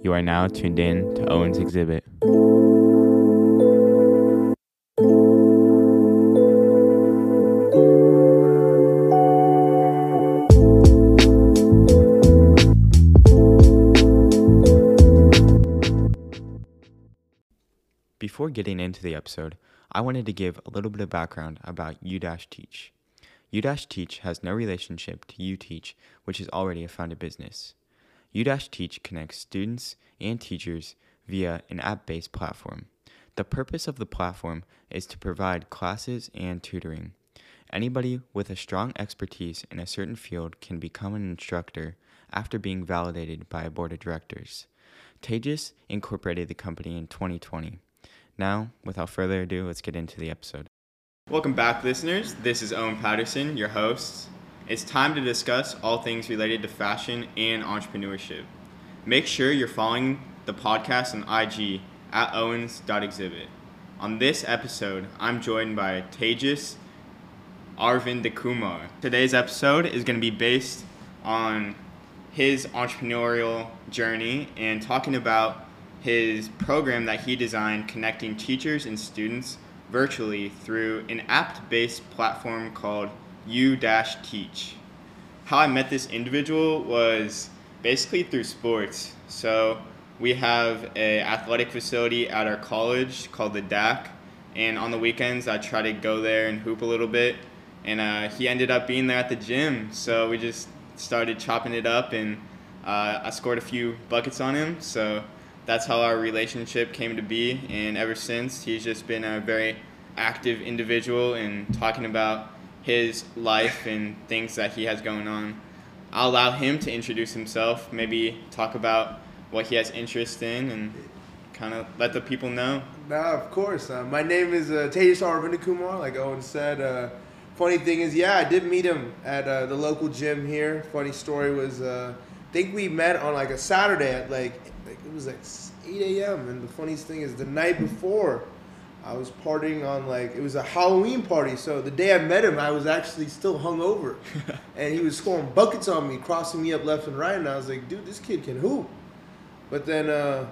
You are now tuned in to Owen's Exhibit. Before getting into the episode, I wanted to give a little bit of background about U Teach. U Teach has no relationship to U Teach, which is already a founded business. U Teach connects students and teachers via an app based platform. The purpose of the platform is to provide classes and tutoring. Anybody with a strong expertise in a certain field can become an instructor after being validated by a board of directors. Tejas incorporated the company in 2020. Now, without further ado, let's get into the episode. Welcome back, listeners. This is Owen Patterson, your host. It's time to discuss all things related to fashion and entrepreneurship. Make sure you're following the podcast on IG at owens.exhibit. On this episode, I'm joined by Tejas Aravindakumar. Today's episode is going to be based on his entrepreneurial journey and talking about his program that he designed connecting teachers and students virtually through an app based platform called U Teach. How I met this individual was basically through sports. So we have a athletic facility at our college called the DAC, and on the weekends I try to go there and hoop a little bit. And uh, he ended up being there at the gym, so we just started chopping it up, and uh, I scored a few buckets on him. So that's how our relationship came to be. And ever since, he's just been a very active individual and talking about his life and things that he has going on. I'll allow him to introduce himself, maybe talk about what he has interest in, and kind of let the people know. Nah, of course. Uh, my name is uh, Tejas Kumar, like Owen said. Uh, funny thing is, yeah, I did meet him at uh, the local gym here. Funny story was, uh, I think we met on like a Saturday at like, like it was like 8 a.m. And the funniest thing is, the night before, I was partying on like it was a Halloween party. So the day I met him, I was actually still hungover, and he was scoring buckets on me, crossing me up left and right. And I was like, dude, this kid can hoop. But then, uh,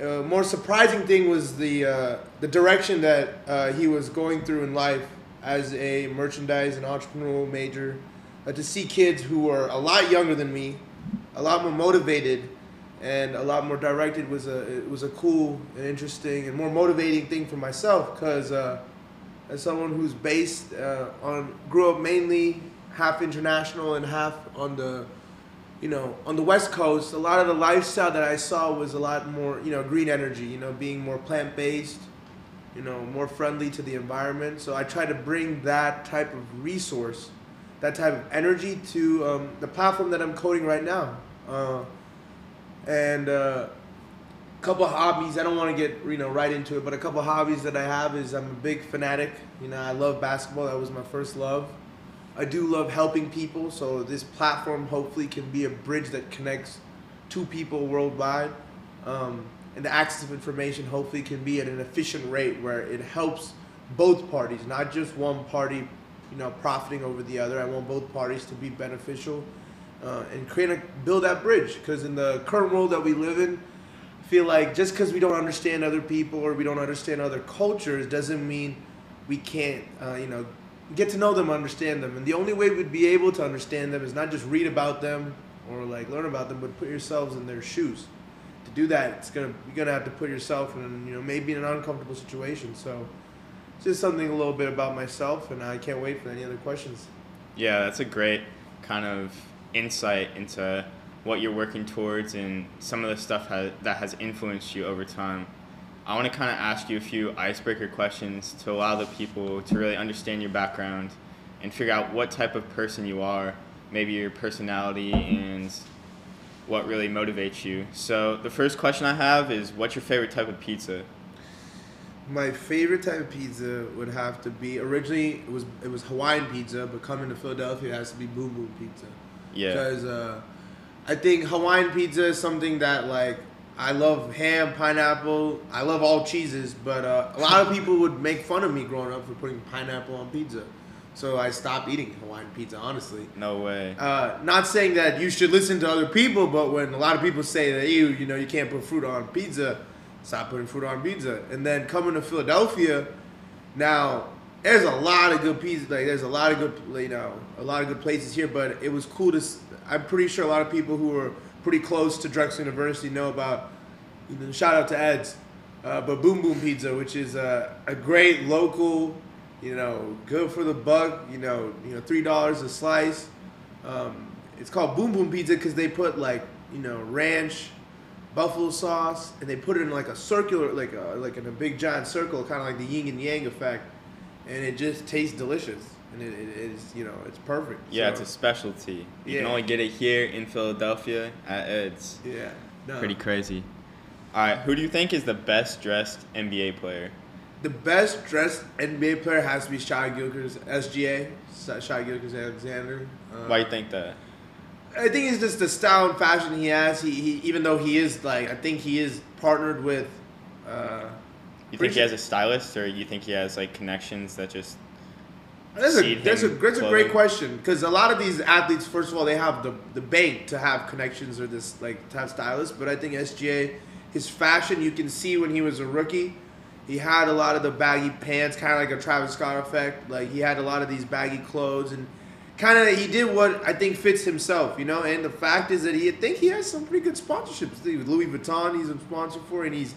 uh, more surprising thing was the uh, the direction that uh, he was going through in life as a merchandise and entrepreneurial major. Uh, to see kids who are a lot younger than me, a lot more motivated and a lot more directed was a it was a cool and interesting and more motivating thing for myself because uh, as someone who's based uh, on grew up mainly half international and half on the you know on the west coast a lot of the lifestyle that i saw was a lot more you know green energy you know being more plant-based you know more friendly to the environment. So i try to bring that type of resource that type of energy to um, the platform that i'm coding right now. Uh, and uh, a couple hobbies. I don't want to get you know right into it, but a couple hobbies that I have is I'm a big fanatic. You know, I love basketball. That was my first love. I do love helping people, so this platform hopefully can be a bridge that connects two people worldwide. Um, and the access of information hopefully can be at an efficient rate where it helps both parties, not just one party, you know, profiting over the other. I want both parties to be beneficial uh, and create a build that bridge. Because in the current world that we live in, I feel like just because we don't understand other people or we don't understand other cultures doesn't mean we can't, uh, you know, get to know them, understand them. And the only way we'd be able to understand them is not just read about them or like learn about them, but put yourselves in their shoes. To do that, it's gonna you're gonna have to put yourself in, you know, maybe in an uncomfortable situation. So, just something a little bit about myself, and I can't wait for any other questions. Yeah, that's a great kind of insight into what you're working towards and some of the stuff has, that has influenced you over time. I want to kind of ask you a few icebreaker questions to allow the people to really understand your background and figure out what type of person you are, maybe your personality and what really motivates you. So, the first question I have is what's your favorite type of pizza? My favorite type of pizza would have to be originally it was it was Hawaiian pizza, but coming to Philadelphia it has to be Boom Boom Pizza. Yeah. Because uh, I think Hawaiian pizza is something that like I love ham, pineapple. I love all cheeses, but uh, a lot of people would make fun of me growing up for putting pineapple on pizza. so I stopped eating Hawaiian pizza. Honestly, No way. uh, not saying that you should listen to other people, but when a lot of people say that you, you know, you can't put fruit on pizza, stop putting fruit on pizza. And then coming to Philadelphia, now there's a lot of good pizza. Like there's a lot of good, you know, a lot of good places here. But it was cool to. I'm pretty sure a lot of people who are pretty close to Drexel University know about. You know, shout out to Ed's, uh, but Boom Boom Pizza, which is a, a great local, you know, good for the buck. You know, you know, three dollars a slice. Um, it's called Boom Boom Pizza because they put like you know ranch, buffalo sauce, and they put it in like a circular, like a, like in a big giant circle, kind of like the yin and yang effect, and it just tastes delicious. And it, it is, you know, it's perfect. Yeah, So, it's a specialty. You can only get it here in Philadelphia at Ed's. yeah. No. Pretty crazy. All right, who do you think is the best dressed NBA player? The best dressed NBA player has to be Shai Gilgeous, SGA, Shai Gilgeous-Alexander. Uh, Why you think that? I think it's just the style and fashion he has. He, he even though he is like, I think he is partnered with. Uh, You think he has a stylist, or you think he has like connections that just? That's a, that's a, that's a great question because a lot of these athletes, first of all, they have the, the bank to have connections or this like to have stylists. But I think SGA, his fashion, you can see when he was a rookie, he had a lot of the baggy pants, kind of like a Travis Scott effect. Like he had a lot of these baggy clothes and kind of he did what I think fits himself, you know. And the fact is that he I think he has some pretty good sponsorships. With Louis Vuitton, he's a sponsor for, and he's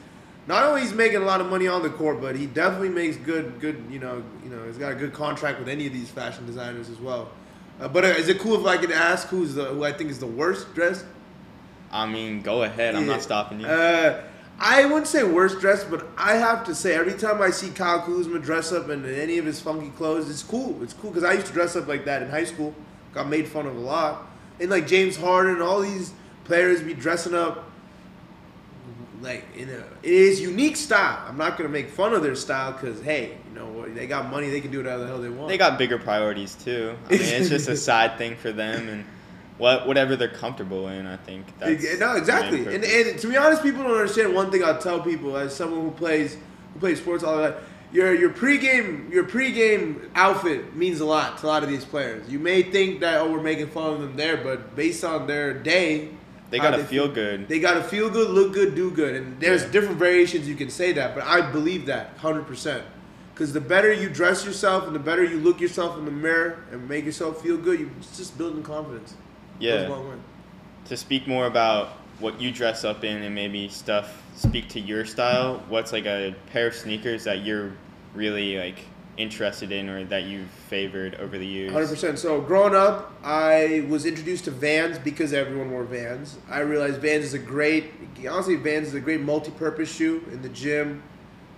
not only he's making a lot of money on the court, but he definitely makes good, good. You know, you know, he's got a good contract with any of these fashion designers as well. Uh, but uh, is it cool if I can ask who's the who I think is the worst dressed? I mean, go ahead. I'm not stopping you. Uh, I wouldn't say worst dressed, but I have to say every time I see Kyle Kuzma dress up in any of his funky clothes, it's cool. It's cool because I used to dress up like that in high school. Got made fun of a lot, and like James Harden, all these players be dressing up like in a it is unique style. I'm not gonna make fun of their style because hey, you know what? They got money, they can do whatever the hell they want. They got bigger priorities too. I mean, it's just a side thing for them, and what whatever they're comfortable in. I think that's no, exactly. And, and to be honest, people don't understand one thing. I'll tell people as someone who plays who plays sports all the time. Your your pregame your pregame outfit means a lot to a lot of these players. You may think that oh we're making fun of them there, but based on their day, they gotta feel good. They gotta feel good, look good, do good, and there's Yeah. different variations you can say that, but I believe that hundred percent. Because the better you dress yourself and the better you look yourself in the mirror and make yourself feel good, you it's just building confidence. Yeah. To speak more about what you dress up in and maybe stuff speak to your style. What's like a pair of sneakers that you're really like interested in or that you've favored over the years? Hundred percent. So growing up, I was introduced to Vans because everyone wore Vans. I realized Vans is a great, honestly, Vans is a great multi-purpose shoe in the gym.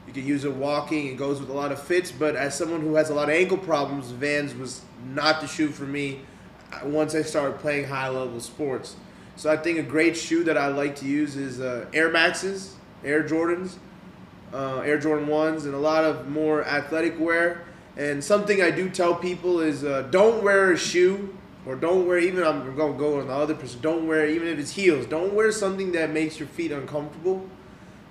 You can use it walking. It goes with a lot of fits. But as someone who has a lot of ankle problems, Vans was not the shoe for me. uh, Once I started playing high-level sports, so I think a great shoe that I like to use is uh, Air Maxes, Air Jordans uh, Air Jordan ones, and a lot of more athletic wear. And something I do tell people is uh, don't wear a shoe, or don't wear even I'm gonna go on the other person. Don't wear even if it's heels. Don't wear something that makes your feet uncomfortable,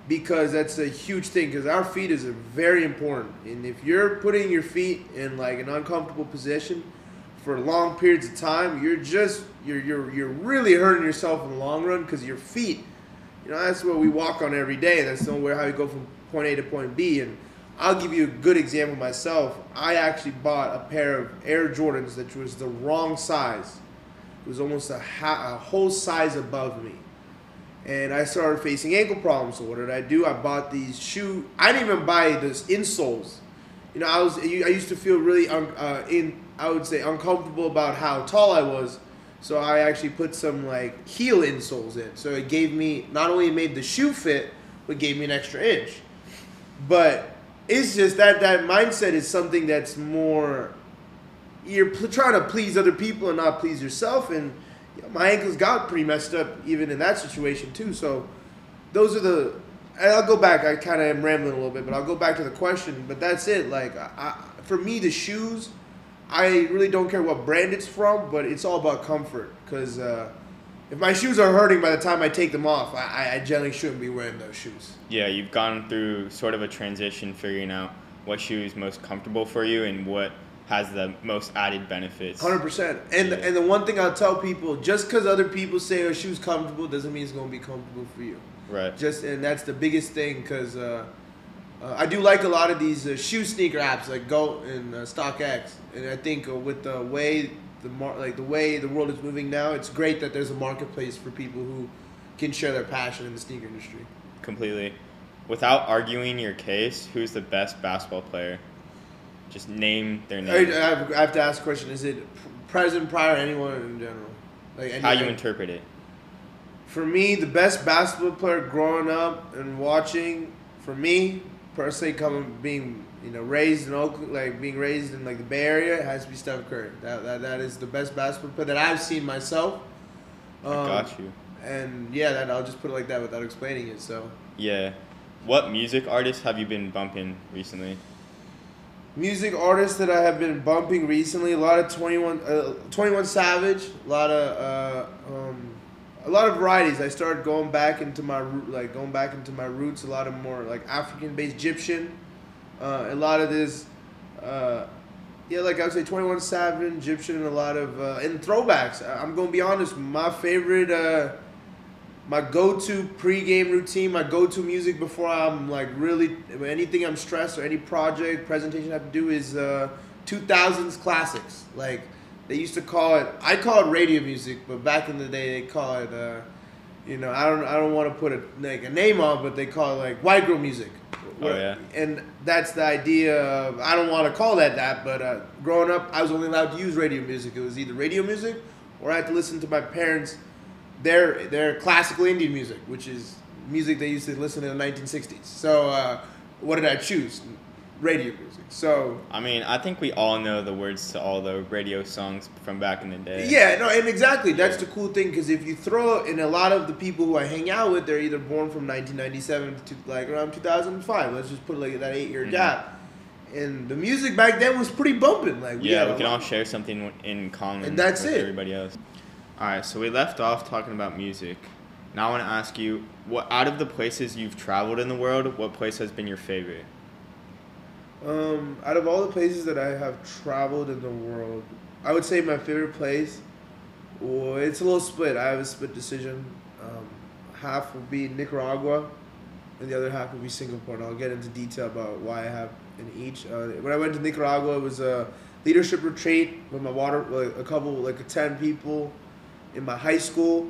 because that's a huge thing. Because our feet is very important, and if you're putting your feet in like an uncomfortable position for long periods of time, you're just you're you're you're really hurting yourself in the long run because your feet you know, that's what we walk on every day. That's nowhere how you go from point A to point B. And I'll give you a good example myself. I actually bought a pair of Air Jordans that was the wrong size. It was almost a, ha- a whole size above me. And I started facing ankle problems. So what did I do? I bought these shoe. I didn't even buy this insoles. You know, I was I used to feel really un, uh, in I would say uncomfortable about how tall I was. So I actually put some like heel insoles in. So it gave me not only made the shoe fit, but gave me an extra inch. But it's just that that mindset is something that's more you're pl- trying to please other people and not please yourself. And you know, my ankles got pretty messed up even in that situation too. So those are the. and I'll go back. I kind of am rambling a little bit, but I'll go back to the question. But that's it. Like I, I, for me, the shoes, I really don't care what brand it's from, but it's all about comfort. Because uh, if my shoes are hurting by the time I take them off, I, I- generally shouldn't be wearing those shoes. Yeah, you've gone through sort of a transition figuring out what shoe is most comfortable for you and what has the most added benefits. Hundred percent. And Yeah. and the one thing I'll tell people, just because other people say a shoe's comfortable, doesn't mean it's gonna be comfortable for you. Right. Just and that's the biggest thing, because uh, uh, I do like a lot of these uh, shoe sneaker apps like GOAT and uh, StockX, and I think uh, with the way the mar- like the way the world is moving now, it's great that there's a marketplace for people who can share their passion in the sneaker industry. Completely. Without arguing your case, who's the best basketball player? Just name their name. I have, I have to ask a question: Is it present, prior, anyone in general? Like any, How you interpret it. For me, the best basketball player growing up and watching, for me, per se, coming being you know raised in Oakland, like being raised in like the Bay Area, it has to be Steph Curry. That that, that is the best basketball player that I've seen myself. I Um, got you. And yeah, that I'll just put it like that without explaining it. So, Yeah. What music artists have you been bumping recently? music artists that I have been bumping recently, a lot of Twenty One, uh, Twenty One Savage, a lot of. Uh, um, a lot of varieties. I started going back into my like going back into my roots. A lot of more like African-based Egyptian. Uh, a lot of this, uh, yeah, like I would say, Twenty One Savage, Egyptian, and a lot of uh, and throwbacks. I'm gonna be honest. My favorite, uh, my go-to pre-game routine, my go-to music before I'm like really anything I'm stressed or any project presentation I have to do is uh, 2000s classics. Like they used to call it. I call it radio music, but back in the day they call it. Uh, you know, I don't. I don't want to put a like a name on, but they call it like white girl music. Oh, yeah. And that's the idea. Of, I don't want to call that that, but uh, growing up, I was only allowed to use radio music. It was either radio music, or I had to listen to my parents their their classical Indian music, which is music they used to listen in the 1960s. So uh, what did I choose? Radio music. So I mean, I think we all know the words to all the radio songs from back in the day. yeah, no, and exactly that's the cool thing because if you throw in a lot of the people who I hang out with, they're either born from 1997 to like around 2005. Let's just put like that eight year Mhm. gap. And the music back then was pretty bumping. Like Yeah, we can all share something in common And that's with it. everybody else. All right, so we left off talking about music. Now I want to ask you, what out of the places you've traveled in the world, what place has been your favorite? Um, out of all the places that I have traveled in the world, I would say my favorite place. Well, it's a little split. I have a split decision. Um, half will be Nicaragua, and the other half will be Singapore. And I'll get into detail about why I have in each. Uh, when I went to Nicaragua, it was a leadership retreat with my water, like a couple, like ten people, in my high school,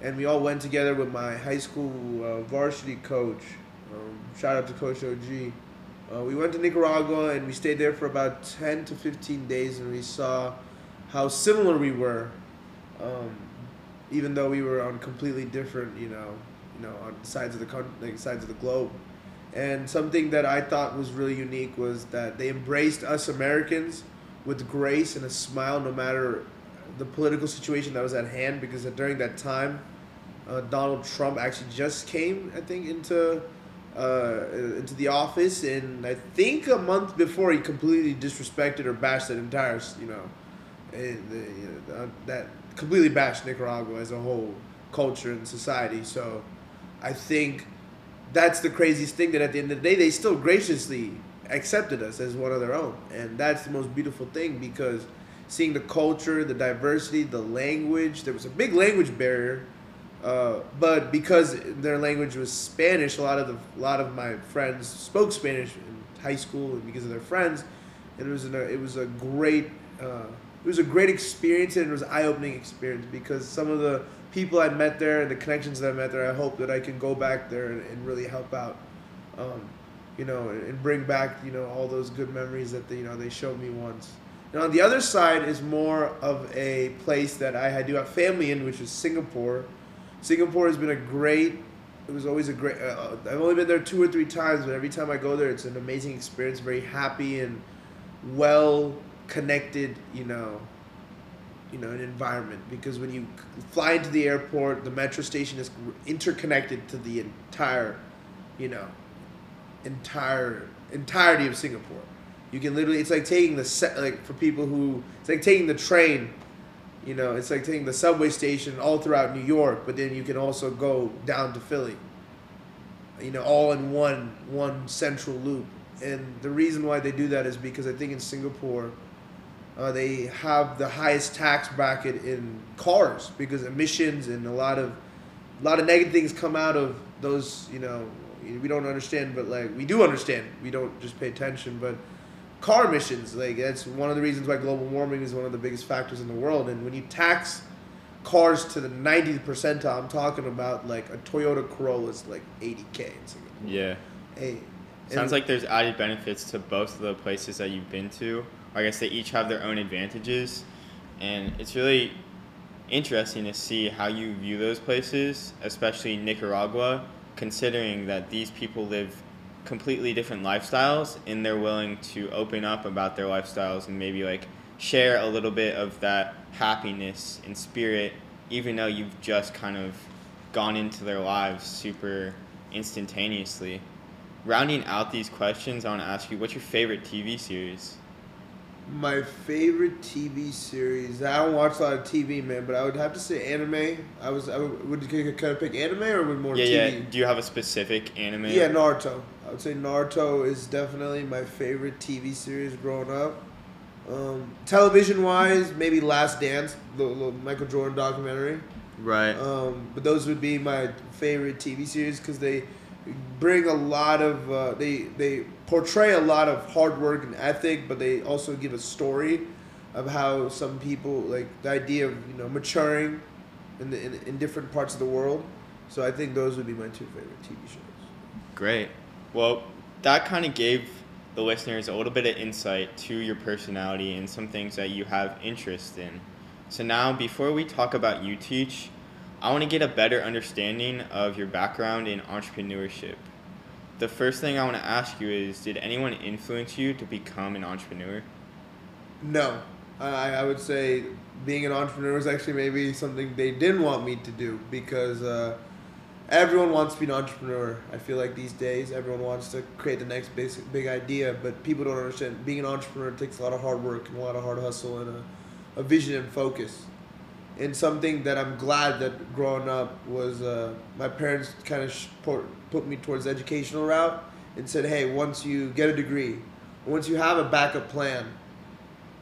and we all went together with my high school uh, varsity coach. Um, shout out to Coach OG. Uh, we went to Nicaragua and we stayed there for about 10 to 15 days and we saw how similar we were, um, even though we were on completely different, you know, you know, on sides of the coun- like sides of the globe. And something that I thought was really unique was that they embraced us Americans with grace and a smile, no matter the political situation that was at hand. Because during that time, uh, Donald Trump actually just came, I think, into uh, into the office, and I think a month before he completely disrespected or bashed that entire, you know, and you know, uh, that completely bashed Nicaragua as a whole culture and society. So, I think that's the craziest thing that at the end of the day they still graciously accepted us as one of their own, and that's the most beautiful thing because seeing the culture, the diversity, the language, there was a big language barrier. Uh, but because their language was Spanish, a lot of the, a lot of my friends spoke Spanish in high school, and because of their friends, and it was an, it was a great uh, it was a great experience and it was an eye opening experience because some of the people I met there and the connections that I met there, I hope that I can go back there and, and really help out, um, you know, and, bring back you know all those good memories that they, you know they showed me once. And on the other side is more of a place that I had do have family in, which is Singapore. Singapore has been a great. It was always a great. Uh, I've only been there two or three times, but every time I go there, it's an amazing experience. Very happy and well connected. You know. You know, an environment because when you fly into the airport, the metro station is interconnected to the entire, you know, entire entirety of Singapore. You can literally, it's like taking the set, like for people who, it's like taking the train you know, it's like taking the subway station all throughout New York, but then you can also go down to Philly. You know, all in one one central loop. And the reason why they do that is because I think in Singapore, Uh, they have the highest tax bracket in cars because emissions and a lot of a lot of negative things come out of those. You know, we don't understand, but like we do understand. We don't just pay attention, but car emissions, like that's one of the reasons why global warming is one of the biggest factors in the world. And when you tax cars to the 90th percentile, I'm talking about like a Toyota Corolla is like 80k. It's like, Yeah. hey, Sounds like there's added benefits to both of the places that you've been to. I guess they each have their own advantages, and it's really interesting to see how you view those places, especially Nicaragua, considering that these people live completely different lifestyles and they're willing to open up about their lifestyles and maybe like share a little bit of that happiness and spirit even though you've just kind of gone into their lives super instantaneously rounding out these questions, I want to ask you, what's your favorite TV series? My favorite TV series. I don't watch a lot of TV, man, but I would have to say anime. I was. I would, would you kind of pick anime or would more yeah, TV? yeah. Do you have a specific anime? Yeah, Naruto. I would say Naruto is definitely my favorite TV series growing up. Um, television wise, maybe Last Dance, the, the Michael Jordan documentary. Right. Um, but those would be my favorite TV series because they bring a lot of uh, they they portray a lot of hard work and ethic, but they also give a story of how some people like the idea of you know maturing in the in, in different parts of the world. So I think those would be my two favorite TV shows. Great. Well, that kind of gave the listeners a little bit of insight to your personality and some things that you have interest in. So now, before we talk about you teach, I want to get a better understanding of your background in entrepreneurship. The first thing I want to ask you is Did anyone influence you to become an entrepreneur? No, I, I would say being an entrepreneur was actually maybe something they didn't want me to do because uh, everyone wants to be an entrepreneur. I feel like these days everyone wants to create the next basic big idea, but people don't understand being an entrepreneur takes a lot of hard work and a lot of hard hustle and a, a vision and focus. And something that I'm glad that growing up was uh, my parents kind of put me towards the educational route and said, hey, once you get a degree, once you have a backup plan,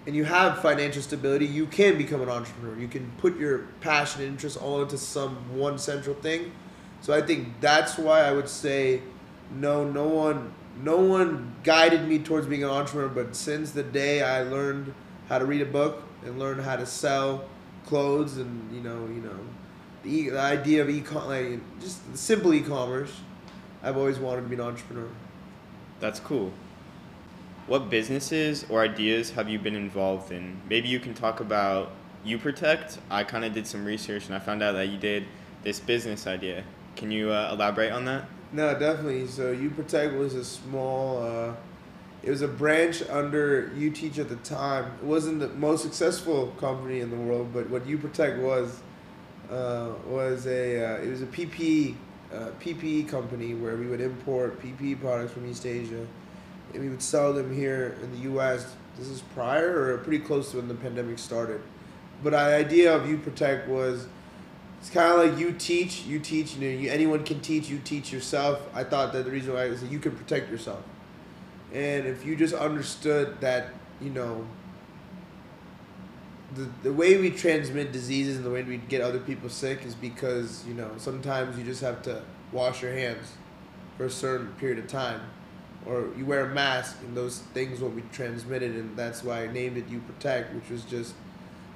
and you have financial stability, you can become an entrepreneur. You can put your passion and interest all into some one central thing. So I think that's why I would say no no one no one guided me towards being an entrepreneur, but since the day I learned how to read a book and learned how to sell clothes and you know, you know, the, the idea of e-com like just simple e-commerce, I've always wanted to be an entrepreneur. That's cool. What businesses or ideas have you been involved in? Maybe you can talk about You Protect. I kind of did some research and I found out that you did this business idea. Can you uh, elaborate on that? No, definitely. So You Protect was a small. Uh, it was a branch under You Teach at the time. It wasn't the most successful company in the world, but what You Protect was uh, was a uh, it was a PPE uh, PPE company where we would import PPE products from East Asia, and we would sell them here in the U.S. This is prior or pretty close to when the pandemic started. But the idea of You Protect was it's kind of like you teach, you teach. You know, you, anyone can teach. You teach yourself. I thought that the reason why is that you can protect yourself, and if you just understood that, you know, the the way we transmit diseases and the way we get other people sick is because you know sometimes you just have to wash your hands for a certain period of time, or you wear a mask and those things will be transmitted, and that's why I named it You Protect, which was just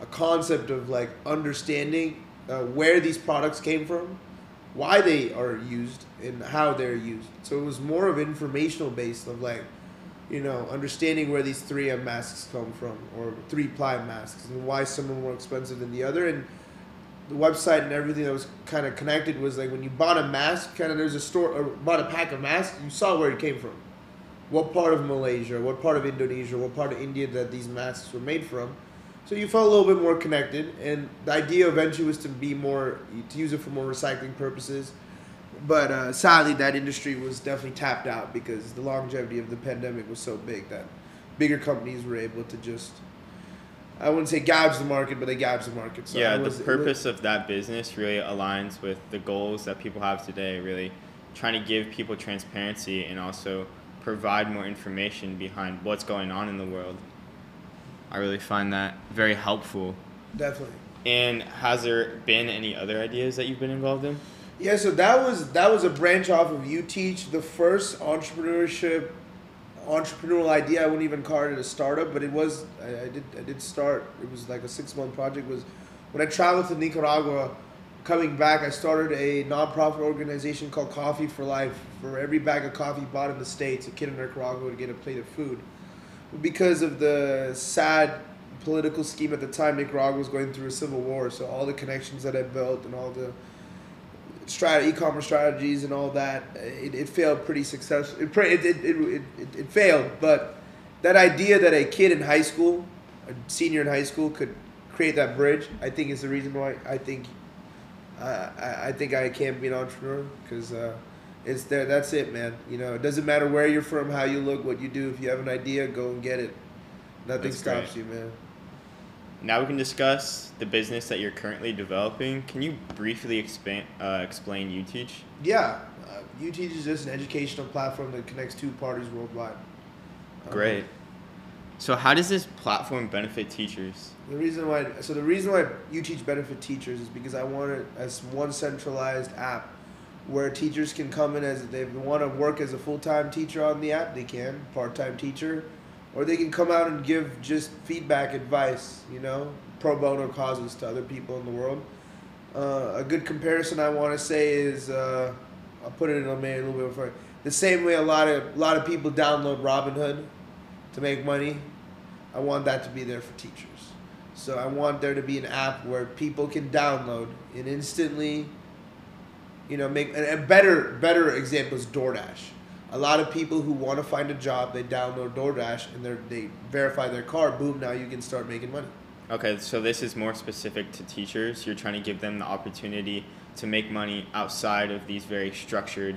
a concept of like understanding uh, where these products came from, why they are used, and how they're used. So it was more of informational based of like, you know, understanding where these 3M masks come from or three ply masks and why some are more expensive than the other. And the website and everything that was kind of connected was like when you bought a mask, kind of there's a store or bought a pack of masks, you saw where it came from. What part of Malaysia, what part of Indonesia, what part of India that these masks were made from. So you felt a little bit more connected, and the idea eventually was to be more to use it for more recycling purposes. But uh, sadly, that industry was definitely tapped out because the longevity of the pandemic was so big that bigger companies were able to just I wouldn't say gouge the market, but they gouge the market. So yeah, was- the it was- purpose of that business really aligns with the goals that people have today, really trying to give people transparency and also provide more information behind what's going on in the world. I really find that very helpful. Definitely. And has there been any other ideas that you've been involved in? Yeah, so that was that was a branch off of You Teach, the first entrepreneurship entrepreneurial idea. I wouldn't even call it a startup, but it was. I, I did I did start. It was like a six month project. Was when I traveled to Nicaragua. Coming back, I started a nonprofit organization called Coffee for Life. For every bag of coffee bought in the states, a kid in Nicaragua would get a plate of food. Because of the sad political scheme at the time, Nicaragua was going through a civil war. So all the connections that I built and all the strat- e-commerce strategies and all that, it, it failed pretty successfully. It, it, it, it, it, failed, but that idea that a kid in high school, a senior in high school, could create that bridge, I think is the reason why I think uh, I, I think I can be an entrepreneur because uh, it's there. That's it, man. You know, it doesn't matter where you're from, how you look, what you do. If you have an idea, go and get it. Nothing That's stops great. you, man. Now we can discuss the business that you're currently developing. Can you briefly explain uh, explain you teach? Yeah, uh, UTeach is just an educational platform that connects two parties worldwide. Um, Great. So how does this platform benefit teachers? The reason why, so the reason why you teach benefit teachers is because I want it as one centralized app where teachers can come in as they want to work as a full time teacher on the app, they can, part time teacher, or they can come out and give just feedback, advice, you know, pro bono causes to other people in the world. Uh, a good comparison I want to say is, uh, I'll put it in a maybe a little bit before. The same way a lot of a lot of people download Robinhood to make money, I want that to be there for teachers. So I want there to be an app where people can download and instantly, you know, make and a better better example is DoorDash. A lot of people who want to find a job, they download DoorDash and they they verify their card. Boom! Now you can start making money. Okay, so this is more specific to teachers. You're trying to give them the opportunity to make money outside of these very structured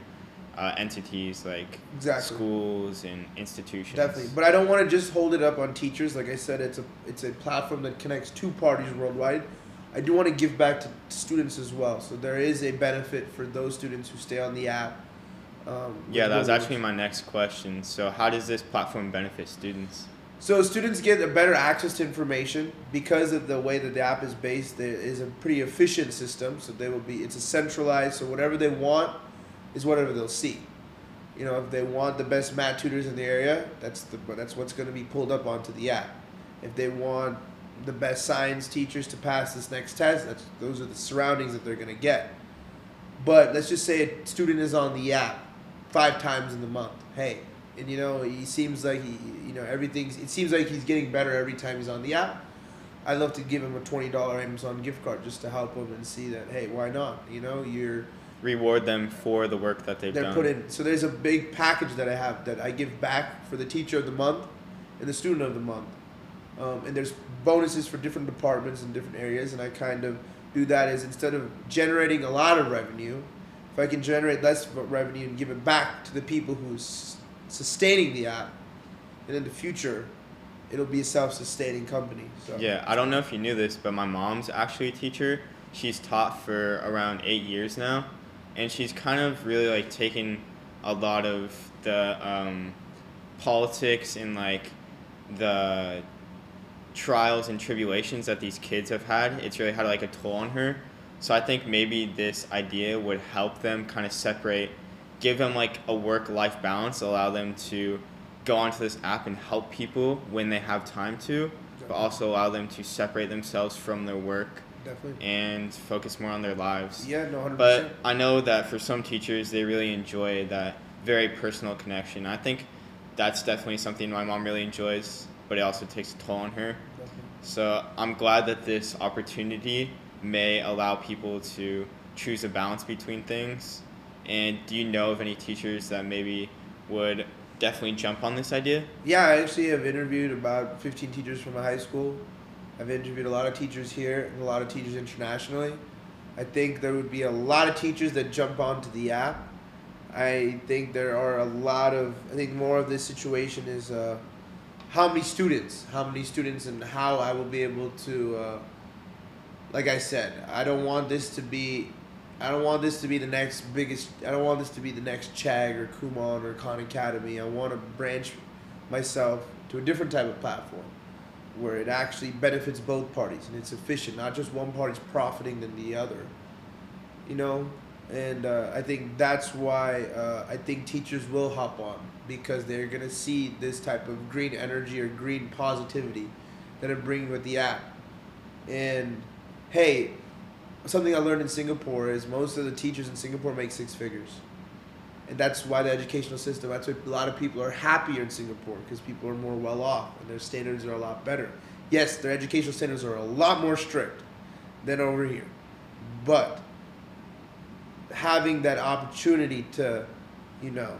uh, entities like Exactly. schools and institutions. Definitely, but I don't want to just hold it up on teachers. Like I said, it's a it's a platform that connects two parties worldwide. I do want to give back to students as well. So there is a benefit for those students who stay on the app. Um, Yeah, that was actually my next question. So how does this platform benefit students? So students get a better access to information because of the way that the app is based. There is a pretty efficient system, so they will be. It's a centralized, so whatever they want is whatever they'll see. You know, if they want the best math tutors in the area, that's the that's what's going to be pulled up onto the app. If they want the best science teachers to pass this next test, that's those are the surroundings that they're going to get. But let's just say a student is on the app five times in the month. Hey, and you know he seems like he, you know everything's. It seems like he's getting better every time he's on the app. I'd love to give him a twenty dollar Amazon gift card just to help him and see that hey, why not? You know, you're Reward them for the work that they've done. put in. So there's a big package that I have that I give back for the teacher of the month and the student of the month. Um, and there's bonuses for different departments in different areas, and I kind of do that is instead of generating a lot of revenue, if I can generate less revenue and give it back to the people who's sustaining the app, and in the future, it'll be a self-sustaining company. So Yeah, I don't know if you knew this, but my mom's actually a teacher. She's taught for around eight years now, and she's kind of really like taken a lot of the um, politics and like the trials and tribulations that these kids have had. It's really had like a toll on her. So I think maybe this idea would help them kind of separate, give them like a work life balance, allow them to go onto this app and help people when they have time to, but also allow them to separate themselves from their work definitely. and focus more on their lives. Yeah, no, hundred But. I know that for some teachers, they really enjoy that very personal connection. I think that's definitely something my mom really enjoys, but it also takes a toll on her. So I'm glad that this opportunity may allow people to choose a balance between things. And do you know of any teachers that maybe would definitely jump on this idea? Yeah, I actually have interviewed about 15 teachers from my high school. I've interviewed a lot of teachers here and a lot of teachers internationally. I think there would be a lot of teachers that jump onto the app. I think there are a lot of, I think more of this situation is uh, how many students, how many students, and how I will be able to, uh, like I said, I don't want this to be I don't want this to be the next biggest. I don't want this to be the next Chegg or Kumon or Khan Academy. I want to branch myself to a different type of platform. where it actually benefits both parties and it's efficient, not just one party's profiting than the other. You know, and uh, I think that's why uh, I think teachers will hop on because they're gonna see this type of green energy or green positivity that I'm bringing with the app. And hey, something I learned in Singapore is most of the teachers in Singapore make six figures. And that's why the educational system, that's why a lot of people are happier in Singapore because people are more well off and their standards are a lot better. Yes, their educational standards are a lot more strict than over here. But having that opportunity to, you know,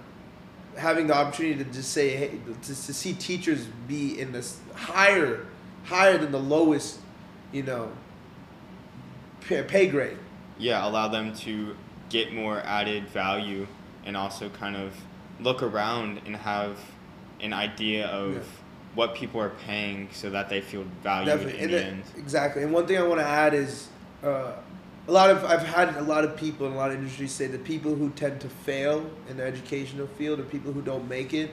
having the opportunity to just say, hey, to, to see teachers be in this higher, higher than the lowest, you know, pay, pay grade. Yeah, allow them to get more added value and also kind of look around and have an idea of yeah. what people are paying so that they feel valued Definitely. in and the end. Exactly. And one thing I want to add is uh, a lot of I've had a lot of people in a lot of industries say the people who tend to fail in the educational field or people who don't make it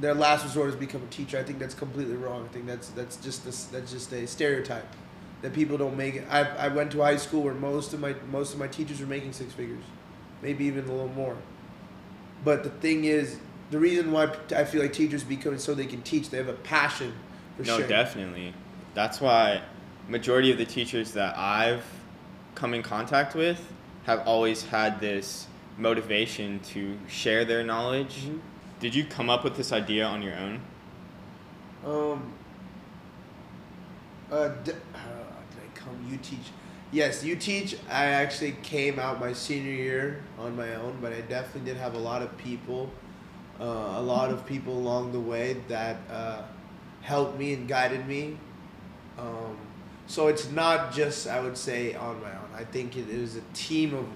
their last resort is become a teacher. I think that's completely wrong. I think that's that's just a, that's just a stereotype that people don't make it. I, I went to high school where most of my most of my teachers were making six figures, maybe even a little more. But the thing is, the reason why I feel like teachers become so they can teach, they have a passion for no, definitely. That's why majority of the teachers that I've come in contact with have always had this motivation to share their knowledge. Mm-hmm. Did you come up with this idea on your own? Um. Uh, d- come you teach yes you teach i actually came out my senior year on my own but i definitely did have a lot of people uh, a lot of people along the way that uh, helped me and guided me um, so it's not just i would say on my own i think it is a team of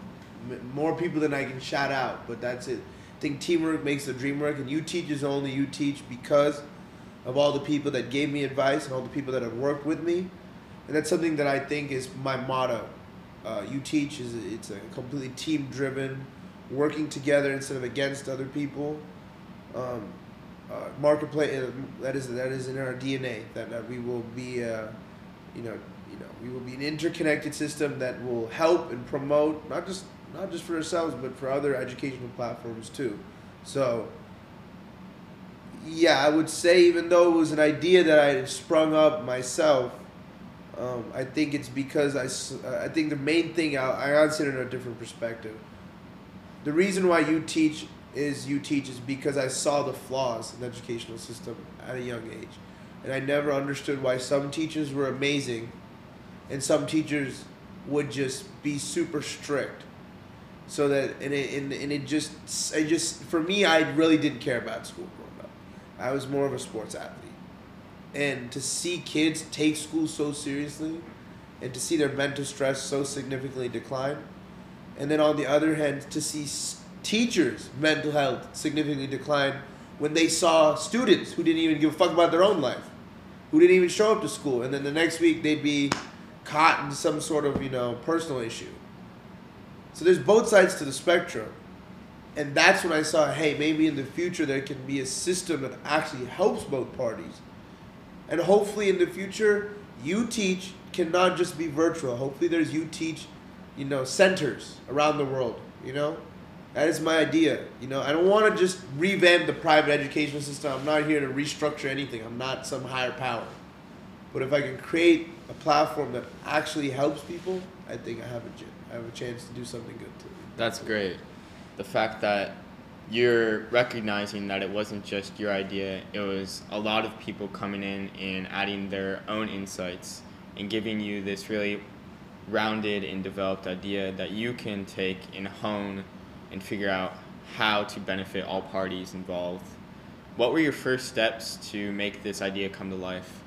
more people than i can shout out but that's it i think teamwork makes the dream work and you teach is only you teach because of all the people that gave me advice and all the people that have worked with me and that's something that I think is my motto. Uh, you teach is it's a completely team driven, working together instead of against other people. Um, uh, marketplace uh, that is that is in our DNA that, that we will be uh, you know you know we will be an interconnected system that will help and promote not just not just for ourselves but for other educational platforms too. So yeah, I would say even though it was an idea that I had sprung up myself um, I think it's because I, I think the main thing I, I answer it in a different perspective. The reason why you teach is you teach is because I saw the flaws in the educational system at a young age, and I never understood why some teachers were amazing, and some teachers would just be super strict. So that and it and, and it just I just for me I really didn't care about school growing up. I was more of a sports athlete and to see kids take school so seriously and to see their mental stress so significantly decline and then on the other hand to see teachers mental health significantly decline when they saw students who didn't even give a fuck about their own life who didn't even show up to school and then the next week they'd be caught in some sort of you know personal issue so there's both sides to the spectrum and that's when i saw hey maybe in the future there can be a system that actually helps both parties and hopefully in the future, you teach cannot just be virtual. Hopefully there's you teach, you know, centers around the world, you know? That is my idea. You know, I don't want to just revamp the private education system. I'm not here to restructure anything. I'm not some higher power. But if I can create a platform that actually helps people, I think I have a, I have a chance to do something good too. That's great. The fact that you're recognizing that it wasn't just your idea, it was a lot of people coming in and adding their own insights and giving you this really rounded and developed idea that you can take and hone and figure out how to benefit all parties involved. What were your first steps to make this idea come to life?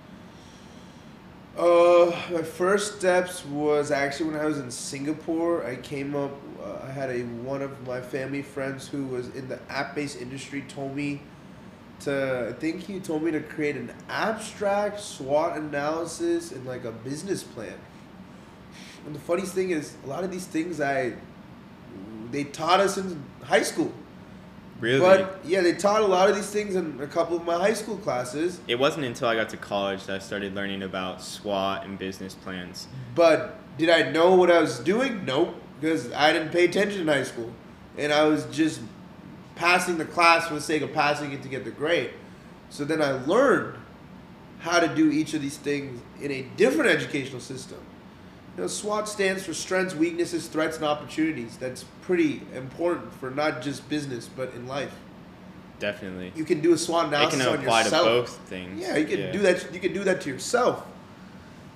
Uh, my first steps was actually when I was in Singapore. I came up. Uh, I had a one of my family friends who was in the app-based industry told me to. I think he told me to create an abstract SWOT analysis and like a business plan. And the funniest thing is, a lot of these things I they taught us in high school. Really? But yeah, they taught a lot of these things in a couple of my high school classes. it wasn't until I got to college that I started learning about SWOT and business plans. But did I know what I was doing? Nope, because I didn't pay attention in high school, and I was just passing the class for the sake of passing it to get the grade. So then I learned how to do each of these things in a different educational system. You know, SWOT stands for strengths, weaknesses, threats, and opportunities. That's pretty important for not just business but in life. Definitely. You can do a SWOT analysis It can on apply to both things. Yeah, you can do that. You can do that to yourself.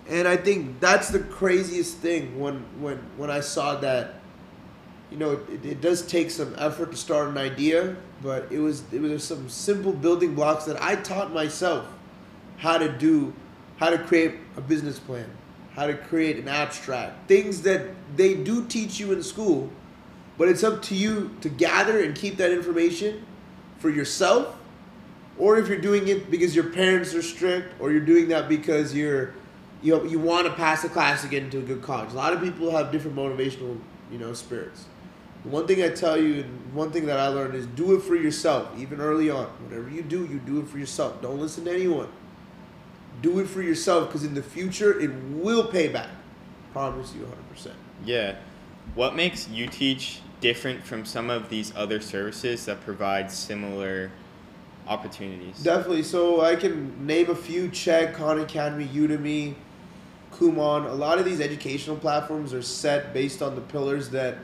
And I think that's the craziest thing when when when I saw that. You know, it, it does take some effort to start an idea, but it was it was some simple building blocks that I taught myself how to do, how to create a business plan, how to create an abstract, things that they do teach you in school, but it's up to you to gather and keep that information for yourself or if you're doing it because your parents are strict or you're doing that because you're you know, you want to pass the class to get into a good college. A lot of people have different motivational, you know, spirits. One thing I tell you and one thing that I learned is do it for yourself, even early on. Whatever you do, you do it for yourself. Don't listen to anyone. Do it for yourself because in the future it will pay back. Promise you 100%. Yeah. What makes U-Teach different from some of these other services that provide similar opportunities? Definitely. So I can name a few: Chegg, Khan Academy, Udemy, Kumon. A lot of these educational platforms are set based on the pillars that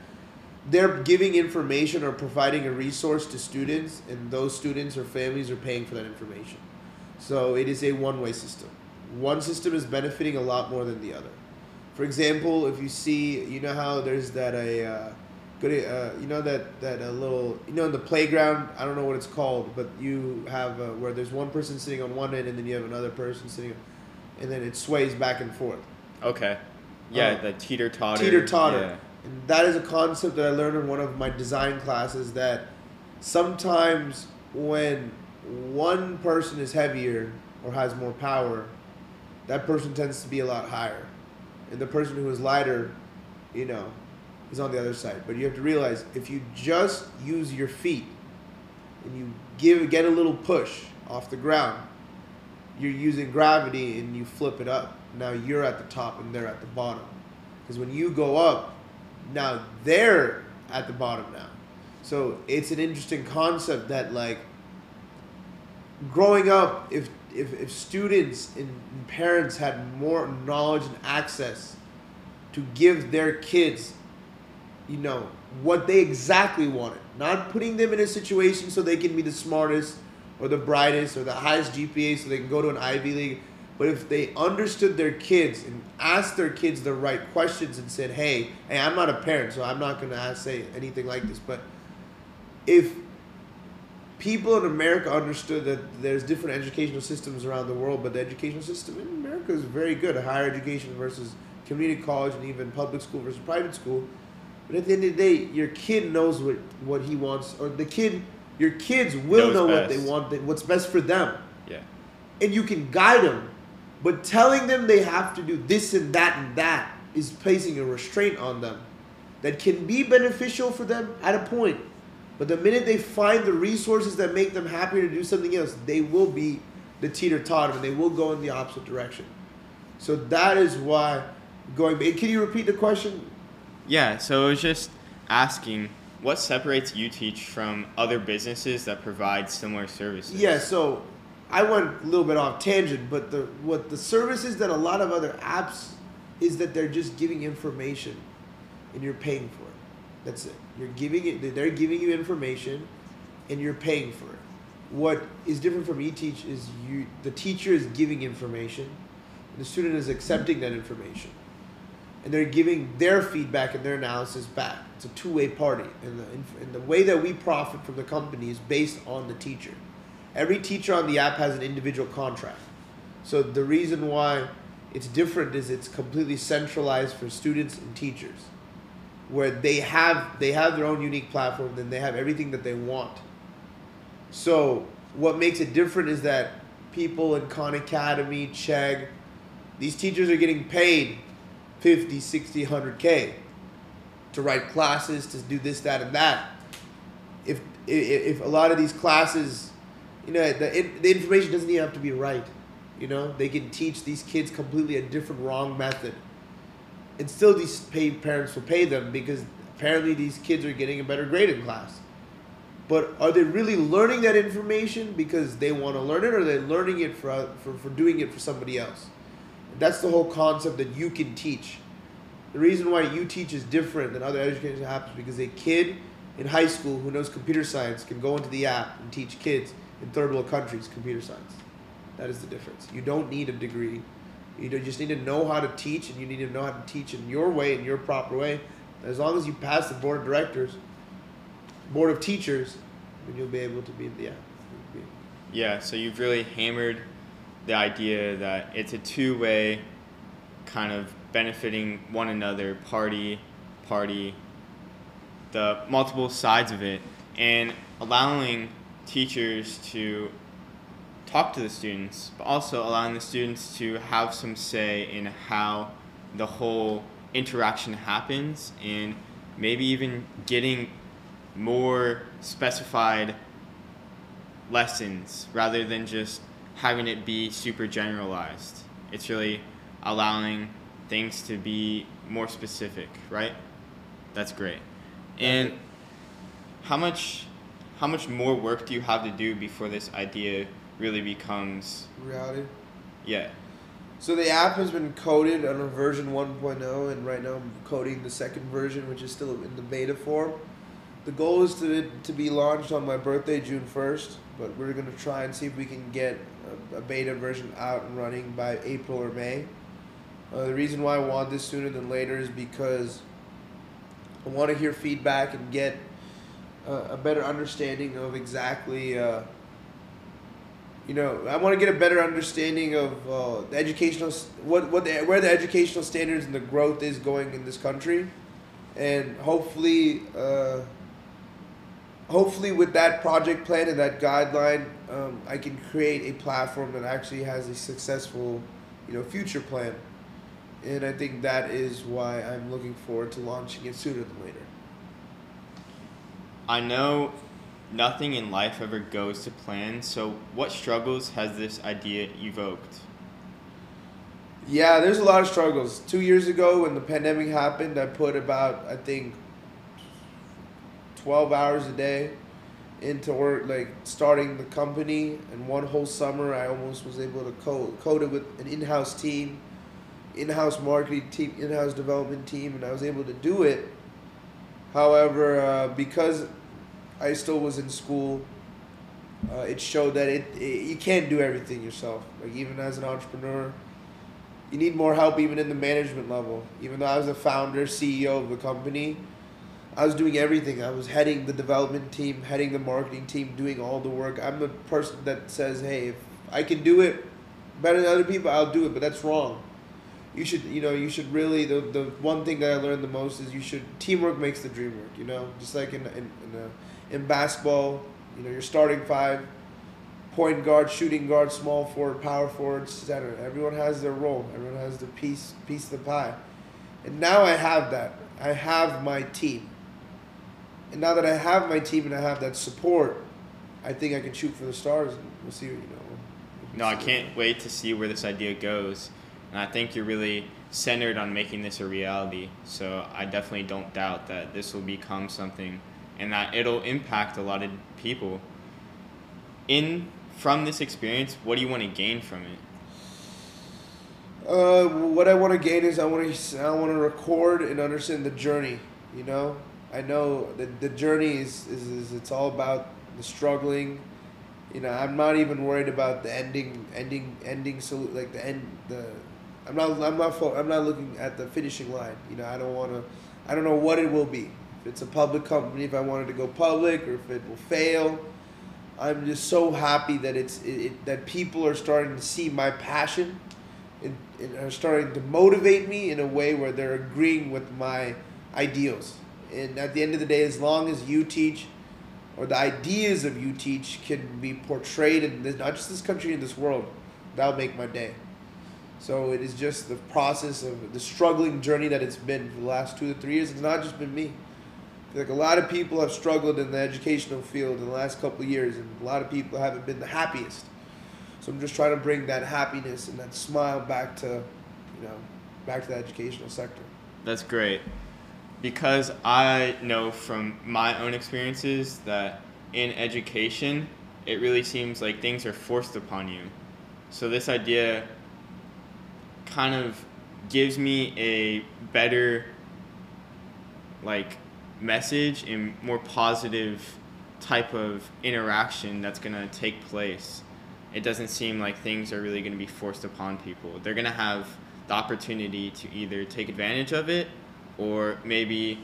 they're giving information or providing a resource to students, and those students or families are paying for that information. So it is a one-way system. One system is benefiting a lot more than the other. For example, if you see, you know how there's that a uh, good, uh, you know that that a little, you know, in the playground. I don't know what it's called, but you have uh, where there's one person sitting on one end, and then you have another person sitting, and then it sways back and forth. Okay. Yeah, Uh, the teeter totter. Teeter totter. Yeah. And that is a concept that I learned in one of my design classes that sometimes when one person is heavier or has more power, that person tends to be a lot higher. And the person who is lighter, you know, is on the other side. But you have to realize if you just use your feet and you give get a little push off the ground, you're using gravity and you flip it up. Now you're at the top and they're at the bottom. Because when you go up, now they're at the bottom now. So it's an interesting concept that like growing up, if if, if students and parents had more knowledge and access to give their kids, you know, what they exactly wanted, not putting them in a situation so they can be the smartest or the brightest or the highest GPA so they can go to an Ivy League. But if they understood their kids and asked their kids the right questions and said, "Hey, hey, I'm not a parent, so I'm not gonna say anything like this," but if people in America understood that there's different educational systems around the world, but the educational system in America is very good. Higher education versus community college and even public school versus private school. But at the end of the day, your kid knows what, what he wants, or the kid, your kids will know what they want, what's best for them. Yeah. And you can guide them. But telling them they have to do this and that and that is placing a restraint on them that can be beneficial for them at a point. But the minute they find the resources that make them happier to do something else, they will be the teeter totter and they will go in the opposite direction. So that is why going. Can you repeat the question? Yeah, so it was just asking what separates U-Teach from other businesses that provide similar services? Yeah, so I went a little bit off tangent, but the what the services that a lot of other apps is that they're just giving information and you're paying for it. That's it. You're giving it they're giving you information and you're paying for it. What is different from U-Teach is you the teacher is giving information and the student is accepting that information. And they're giving their feedback and their analysis back. It's a two-way party, and the, and the way that we profit from the company is based on the teacher every teacher on the app has an individual contract. So the reason why it's different is it's completely centralized for students and teachers, where they have they have their own unique platform, then they have everything that they want. So what makes it different is that people in Khan Academy, Chegg, these teachers are getting paid 50, 60, 100K to write classes, to do this, that, and that if if, if a lot of these classes, you know, the the information doesn't even have to be right. You know, they can teach these kids completely a different wrong method, and still these pay parents will pay them because apparently these kids are getting a better grade in class. But are they really learning that information because they want to learn it, or are they learning it for, for, for doing it for somebody else? That's the whole concept that you can teach. The reason why U-Teach is different than other education happens because a kid in high school who knows computer science can go into the app and teach kids in third world countries computer science. That is the difference. You don't need a degree. You just need to know how to teach, and you need to know how to teach in your way, in your proper way. As long as you pass the board of directors, board of teachers, then you'll be able to be yeah. Yeah. So you've really hammered the idea that it's a two-way kind of benefiting one another party party the multiple sides of it and allowing teachers to talk to the students but also allowing the students to have some say in how the whole interaction happens and maybe even getting more specified lessons rather than just having it be super generalized. It's really allowing things to be more specific, right? That's great. And how much how much more work do you have to do before this idea really becomes reality? Yeah. So the app has been coded on a version 1.0 and right now I'm coding the second version which is still in the beta form. The goal is to to be launched on my birthday June 1st, but we're going to try and see if we can get a, a beta version out and running by April or May. Uh, the reason why I want this sooner than later is because I want to hear feedback and get uh, a better understanding of exactly, uh, you know, I want to get a better understanding of uh, the educational, what, what the, where the educational standards and the growth is going in this country. And hopefully, uh, hopefully with that project plan and that guideline, um, I can create a platform that actually has a successful, you know, future plan. And I think that is why I'm looking forward to launching it sooner than later. I know nothing in life ever goes to plan, so what struggles has this idea evoked? Yeah, there's a lot of struggles. Two years ago, when the pandemic happened, I put about, I think, 12 hours a day into work, like starting the company. And one whole summer, I almost was able to code, code it with an in house team, in house marketing team, in house development team, and I was able to do it. However, uh, because I still was in school, uh, it showed that it, it you can't do everything yourself. Like even as an entrepreneur, you need more help even in the management level. Even though I was the founder, CEO of the company, I was doing everything. I was heading the development team, heading the marketing team, doing all the work. I'm the person that says, "Hey, if I can do it better than other people, I'll do it." But that's wrong. You should, you know, you should really. The, the one thing that I learned the most is you should teamwork makes the dream work. You know, just like in in in, a, in basketball, you know, you're starting five, point guard, shooting guard, small forward, power forward, center. Everyone has their role. Everyone has the piece piece of the pie. And now I have that. I have my team. And now that I have my team and I have that support, I think I can shoot for the stars. We'll see. You know. no, I can't wait to see where this idea goes, and I think you're really centered on making this a reality. So I definitely don't doubt that this will become something, and that it'll impact a lot of people. In from this experience, what do you want to gain from it? Uh, what I want to gain is I want to I want to record and understand the journey. You know, I know that the journey is, is, is it's all about the struggling. You know, I'm not even worried about the ending, ending, ending. So like the end, the I'm not, I'm not, I'm not looking at the finishing line. You know, I don't want to, I don't know what it will be. It's a public company, if I wanted to go public, or if it will fail. I'm just so happy that it's it, it, that people are starting to see my passion, and, and are starting to motivate me in a way where they're agreeing with my ideals. And at the end of the day, as long as U-Teach, or the ideas of U-Teach can be portrayed in this, not just this country, in this world, that'll make my day. So it is just the process of the struggling journey that it's been for the last two to three years. It's not just been me. Like a lot of people have struggled in the educational field in the last couple of years, and a lot of people haven't been the happiest. So I'm just trying to bring that happiness and that smile back to, you know, back to the educational sector. That's great. Because I know from my own experiences that in education, it really seems like things are forced upon you. So this idea kind of gives me a better like message and more positive type of interaction that's going to take place. It doesn't seem like things are really going to be forced upon people. They're going to have the opportunity to either take advantage of it or maybe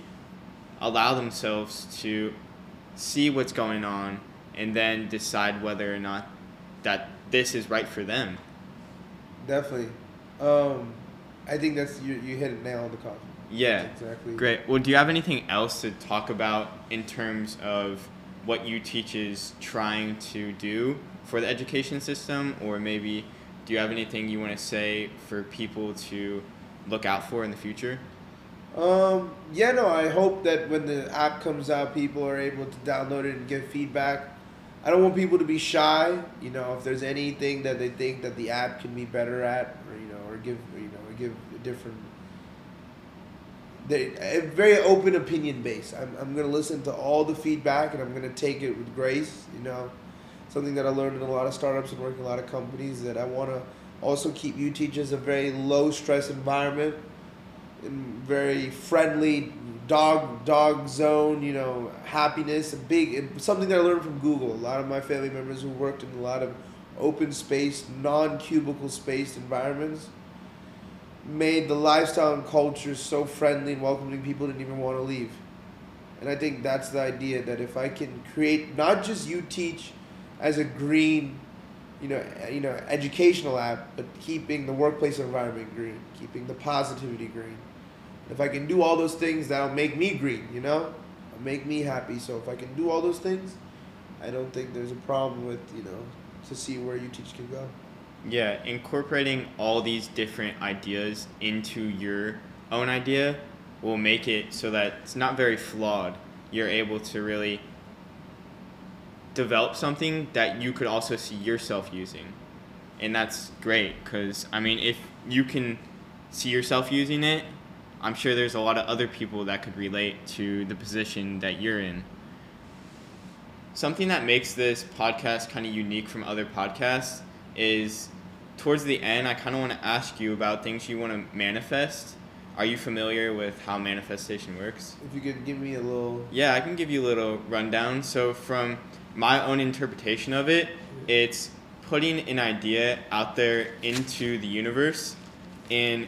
allow themselves to see what's going on and then decide whether or not that this is right for them. Definitely. Um, I think that's you, you hit it nail on the coffin. Yeah. Exactly. Great. Well, do you have anything else to talk about in terms of what U-Teach is trying to do for the education system, or maybe do you have anything you want to say for people to look out for in the future? Um, yeah, no, I hope that when the app comes out, people are able to download it and give feedback. I don't want people to be shy. You know, if there's anything that they think that the app can be better at, or you know, or give, you know, or give a different. They a very open opinion based. I'm I'm gonna listen to all the feedback and I'm gonna take it with grace. You know, something that I learned in a lot of startups and working a lot of companies that I want to also keep you teachers a very low stress environment and very friendly dog dog zone you know happiness a big something that i learned from google a lot of my family members who worked in a lot of open space non-cubicle spaced environments made the lifestyle and culture so friendly and welcoming people didn't even want to leave and i think that's the idea that if i can create not just U-Teach as a green you know, eh, you know, educational app, but keeping the workplace environment green, keeping the positivity green. If I can do all those things, that'll make me green, you know, It'll make me happy. So if I can do all those things, I don't think there's a problem with you know to see where U-Teach can go. Yeah, incorporating all these different ideas into your own idea will make it so that it's not very flawed. You're able to really develop something that you could also see yourself using. And that's great because, I mean, if you can see yourself using it, I'm sure there's a lot of other people that could relate to the position that you're in. Something that makes this podcast kind of unique from other podcasts is towards the end, I kind of want to ask you about things you want to manifest. Are you familiar with how manifestation works? If you could give me a little. Yeah, I can give you a little rundown. So, from my own interpretation of it, it's putting an idea out there into the universe and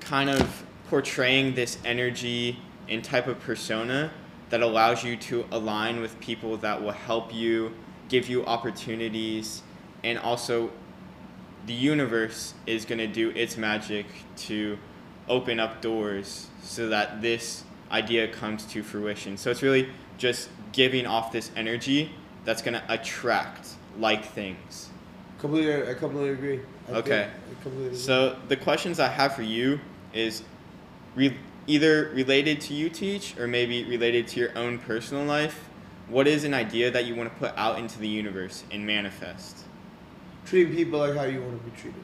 kind of portraying this energy and type of persona that allows you to align with people that will help you, give you opportunities, and also the universe is going to do its magic to open up doors so that this idea comes to fruition. So it's really just giving off this energy that's going to attract like things. Completely, I completely agree. I Okay. completely agree. So the questions I have for you is re- either related to U-Teach or maybe related to your own personal life. What is an idea that you want to put out into the universe and manifest? Treating people like how you want to be treated.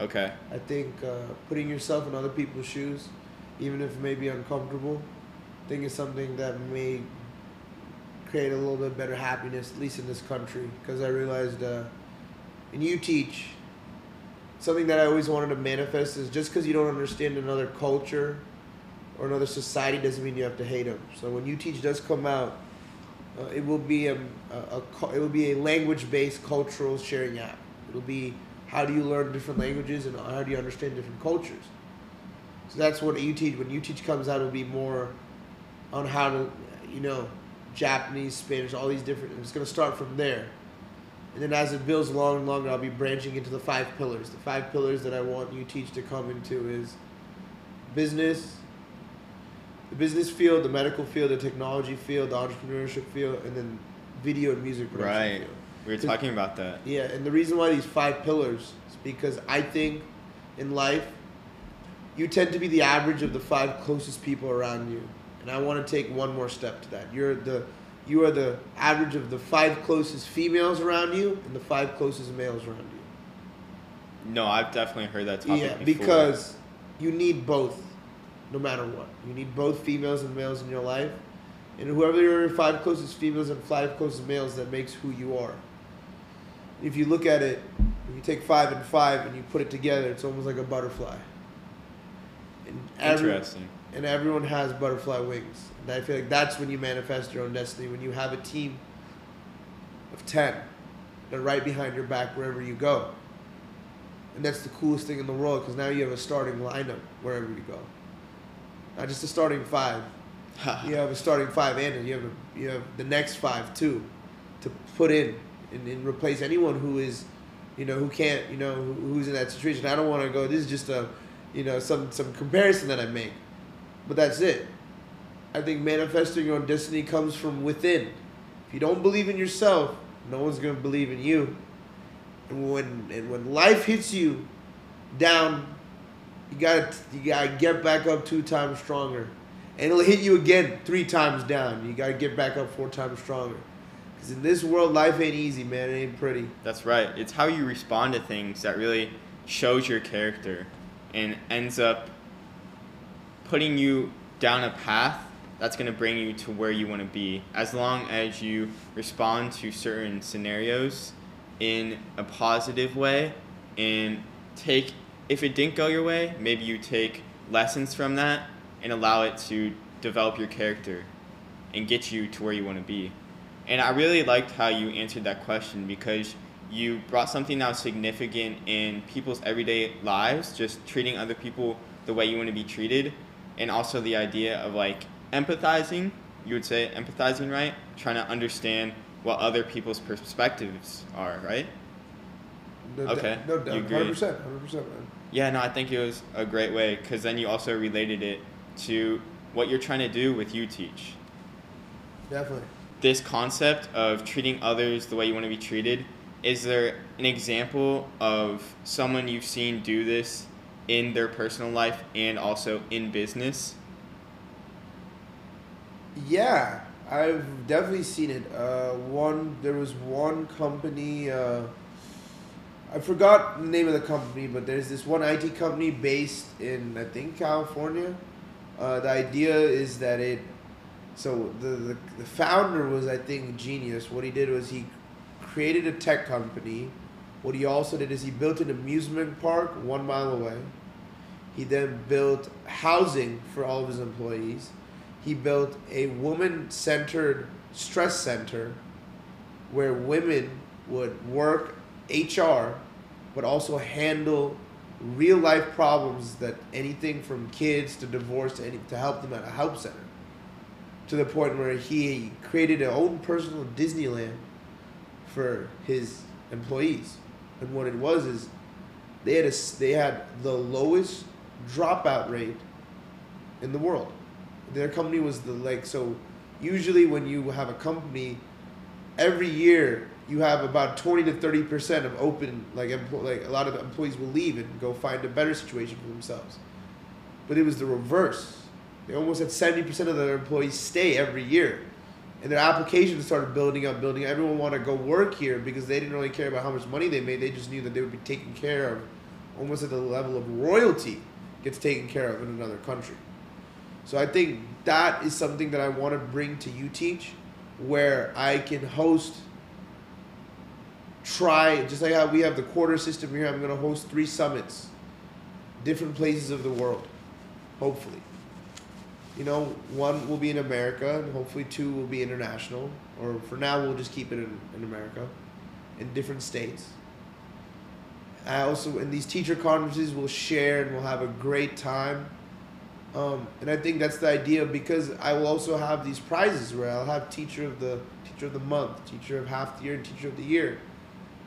Okay. I think uh, putting yourself in other people's shoes, even if it may be uncomfortable, I think is something that may create a little bit better happiness, at least in this country. Because I realized, uh, and U-Teach, something that I always wanted to manifest is just because you don't understand another culture or another society doesn't mean you have to hate them. So when U-Teach does come out, uh, it will be a, a, a it will be a language-based cultural sharing app. It'll be how do you learn different languages and how do you understand different cultures. So that's what you teach. When U-Teach comes out, it'll be more on how to, you know, Japanese, Spanish, all these different. It's gonna start from there, and then as it builds along and longer, I'll be branching into the five pillars. The five pillars that I want U-Teach to come into is business, the business field, the medical field, the technology field, the entrepreneurship field, and then video and music production Right. field. We were talking about that. Yeah, and the reason why these five pillars is because I think in life, you tend to be the average of the five closest people around you. and I want to take one more step to that. You're the you are the average of the five closest females around you and the five closest males around you. No, I've definitely heard that topic Yeah, before. because you need both, no matter what. You need both females and males in your life, and whoever your five closest females and five closest males, that makes who you are. If you look at it, if you take five and five and you put it together, it's almost like a butterfly. And every- interesting. and everyone has butterfly wings. And I feel like that's when you manifest your own destiny. When you have a team of ten that are right behind your back wherever you go. And that's the coolest thing in the world because now you have a starting lineup wherever you go. Not just a starting five. You have a starting five and you have a, you have the next five too, to put in and, and replace anyone who is, you know, who can't, you know, who, who's in that situation. I don't want to go. This is just a, you know, some some comparison that I make, but that's it. I think manifesting your own destiny comes from within. If you don't believe in yourself, no one's gonna believe in you. And when and when life hits you down, you gotta you gotta get back up two times stronger. And it'll hit you again three times down. You gotta get back up four times stronger. Cause in this world, life ain't easy, man. It ain't pretty. That's right. It's how you respond to things that really shows your character and ends up putting you down a path that's going to bring you to where you want to be as long as you respond to certain scenarios in a positive way and take if it didn't go your way maybe you take lessons from that and allow it to develop your character and get you to where you want to be and I really liked how you answered that question because you brought something that was significant in people's everyday lives, just treating other people the way you want to be treated, and also the idea of like empathizing. You would say empathizing, right? Trying to understand what other people's perspectives are, right? No Okay, doubt. No you doubt. agree. Hundred percent. Hundred percent, man. Yeah, no, I think it was a great way because then you also related it to what you're trying to do with U-Teach. Definitely. This concept of treating others the way you want to be treated is there an example of someone you've seen do this in their personal life and also in business Yeah, I've definitely seen it. Uh, one there was one company. Uh, I forgot the name of the company, but there's this one IT company based in I think California. Uh, the idea is that it. So the, the the founder was I think genius. What he did was he created a tech company. What he also did is he built an amusement park one mile away. He then built housing for all of his employees he built a woman centered stress center where women would work HR but also handle real life problems that anything from kids to divorce to any to help them at a help center to the point where he created a own personal Disneyland for his employees. And what it was is they had a, they had the lowest dropout rate in the world. Their company was the like so usually when you have a company every year you have about 20 to 30 percent of open like like a lot of employees will leave and go find a better situation for themselves. But it was the reverse they almost had 70 percent of their employees stay every year and their applications started building up building up. everyone wanted to go work here because they didn't really care about how much money they made they just knew that they would be taken care of almost at the level of royalty gets taken care of in another country so I think that is something that I want to bring to U-Teach, where I can host. Try just like how we have the quarter system here. I'm going to host three summits, different places of the world, hopefully. You know, one will be in America, and hopefully two will be international. Or for now, we'll just keep it in, in America, in different states. I also in these teacher conferences, we'll share and we'll have a great time. Um, and I think that's the idea because I will also have these prizes where I'll have teacher of the teacher of the month, teacher of half the year, and teacher of the year.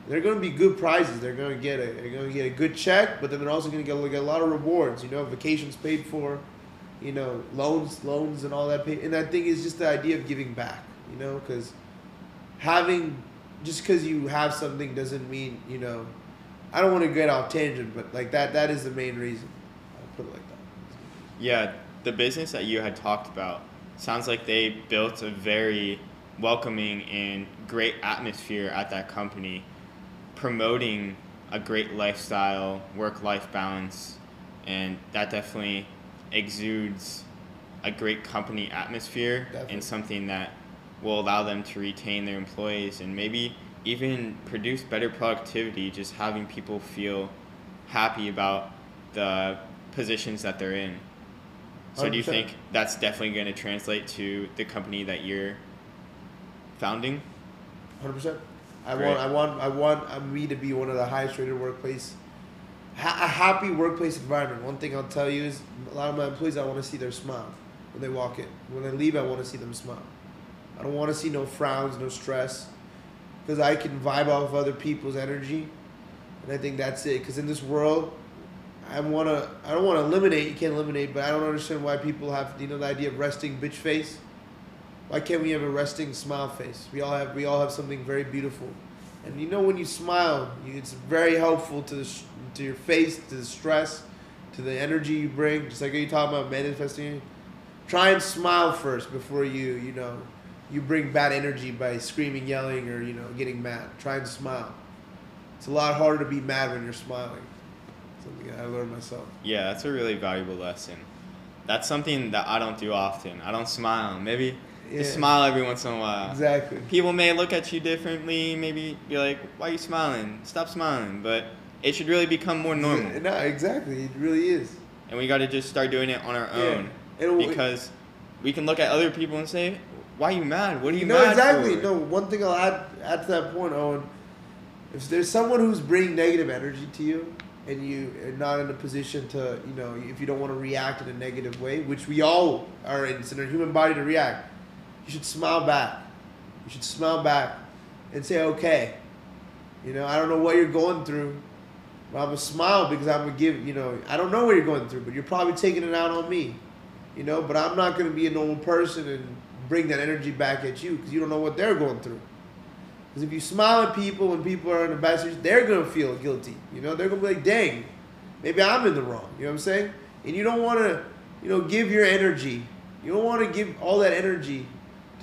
They're going to be good prizes. They're going to get a they're going to get a good check, but then they're also going to get like a lot of rewards. You know, vacations paid for, you know, loans loans and all that. And I think it's just the idea of giving back. You know, because having just because you have something doesn't mean you know. I don't want to get off tangent, but like that that is the main reason. I'll put it like that. yeah the business that you had talked about sounds like they built a very welcoming and great atmosphere at that company, promoting a great lifestyle, work life balance, and that definitely exudes a great company atmosphere Definitely. and something that will allow them to retain their employees and maybe even produce better productivity just having people feel happy about the positions that they're in. So do you think that's definitely going to translate to the company that you're founding? Hundred percent. I Great. want, I want, I want me to be one of the highest rated workplace, a happy workplace environment. One thing I'll tell you is, a lot of my employees, I want to see their smile when they walk in. When they leave, I want to see them smile. I don't want to see no frowns, no stress, because I can vibe off other people's energy, and I think that's it. Because in this world, I want to, I don't want to eliminate. You can't eliminate, but I don't understand why people have, you know, the idea of resting bitch face. Why can't we have a resting smile face? We all have we all have something very beautiful, and you know when you smile, it's very helpful to the, to your face, to the stress, to the energy you bring. Just like you talking about manifesting, try and smile first before you you know you bring bad energy by screaming, yelling, or you know getting mad. Try and smile. It's a lot harder to be mad when you're smiling. Something I learned myself. Yeah, that's a really valuable lesson. That's something that I don't do often. I don't smile. Maybe just smile every once in a while. Exactly. People may look at you differently, maybe be like, why are you smiling? Stop smiling. But it should really become more normal. No, exactly. It really is. And we got to just start doing it on our own. It'll- Because we can look at other people and say, why are you mad? What are you no, mad exactly. for? No, one thing I'll add add to that point, Owen. If there's someone who's bringing negative energy to you, and you are not in a position to, you know, if you don't want to react in a negative way, which we all are in, it's in our human body to react, you should smile back. You should smile back and say, okay, you know, I don't know what you're going through, but I'm gonna smile because I'm gonna give, you know, I don't know what you're going through, but you're probably taking it out on me, you know, but I'm not gonna be a normal person and bring that energy back at you because you don't know what they're going through. Because if you smile at people when people are in a bad situation, they're gonna feel guilty. You know, they're gonna be like, "Dang, maybe I'm in the wrong." You know what I'm saying? And you don't want to, you know, give your energy. You don't want to give all that energy to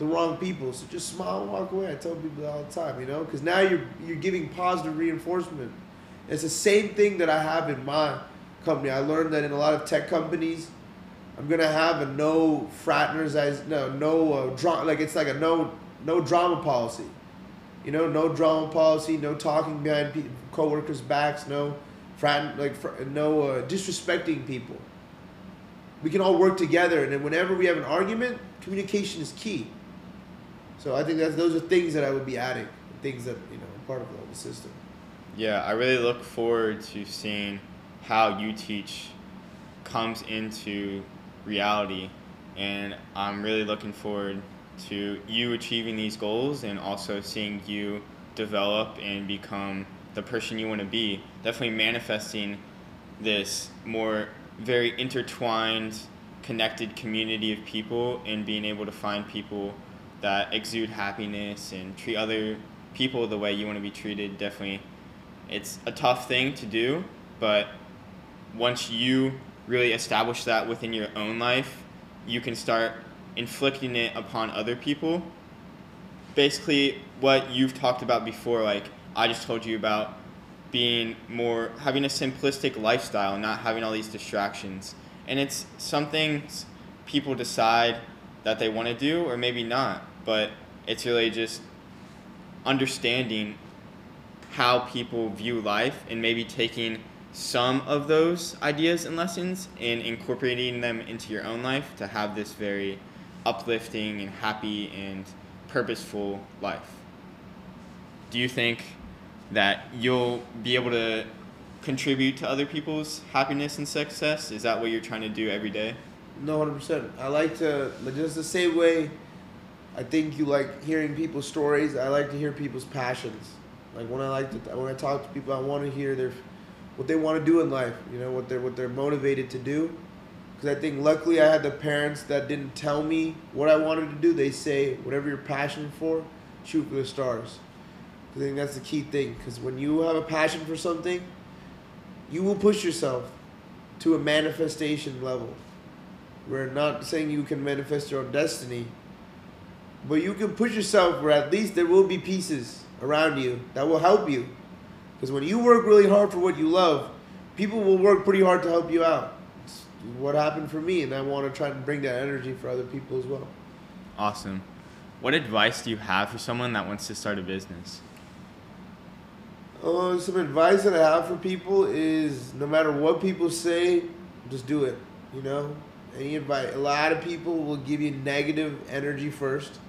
the wrong people. So just smile and walk away. I tell people all the time. You know, because now you're you're giving positive reinforcement. It's the same thing that I have in my company. I learned that in a lot of tech companies, I'm gonna have a no fraternize, no no uh, dra- like it's like a no no drama policy. You know, no drama policy, no talking behind pe- coworkers' backs, no frat like fr- no uh, disrespecting people. We can all work together, and then whenever we have an argument, communication is key. So I think that's those are things that I would be adding, things that you know part of the system. Yeah, I really look forward to seeing how U-Teach comes into reality, and I'm really looking forward to you achieving these goals and also seeing you develop and become the person you want to be. Definitely manifesting this more very intertwined, connected community of people and being able to find people that exude happiness and treat other people the way you want to be treated. Definitely it's a tough thing to do, but once you really establish that within your own life, you can start inflicting it upon other people. Basically, what you've talked about before, like I just told you about being more, having a simplistic lifestyle, not having all these distractions. And it's something people decide that they want to do or maybe not, but it's really just understanding how people view life and maybe taking some of those ideas and lessons and incorporating them into your own life to have this very uplifting and happy and purposeful life. Do you think that you'll be able to contribute to other people's happiness and success? Is that what you're trying to do every day? No, hundred percent. I like to just the same way. I think you like hearing people's stories. I like to hear people's passions. Like when I like to when I talk to people, I want to hear their what they want to do in life. You know what they're what they're motivated to do. Because I think luckily I had the parents that didn't tell me what I wanted to do. They say whatever you're passionate for, shoot for the stars. I think that's the key thing. Because when you have a passion for something, you will push yourself to a manifestation level. We're not saying you can manifest your own destiny, but you can push yourself where at least there will be pieces around you that will help you. Because when you work really hard for what you love, people will work pretty hard to help you out. It's what happened for me, and I want to try and bring that energy for other people as well. Awesome. What advice do you have for someone that wants to start a business? Uh, some advice that I have for people is no matter what people say, just do it. You know, any advice. A lot of people will give you negative energy first.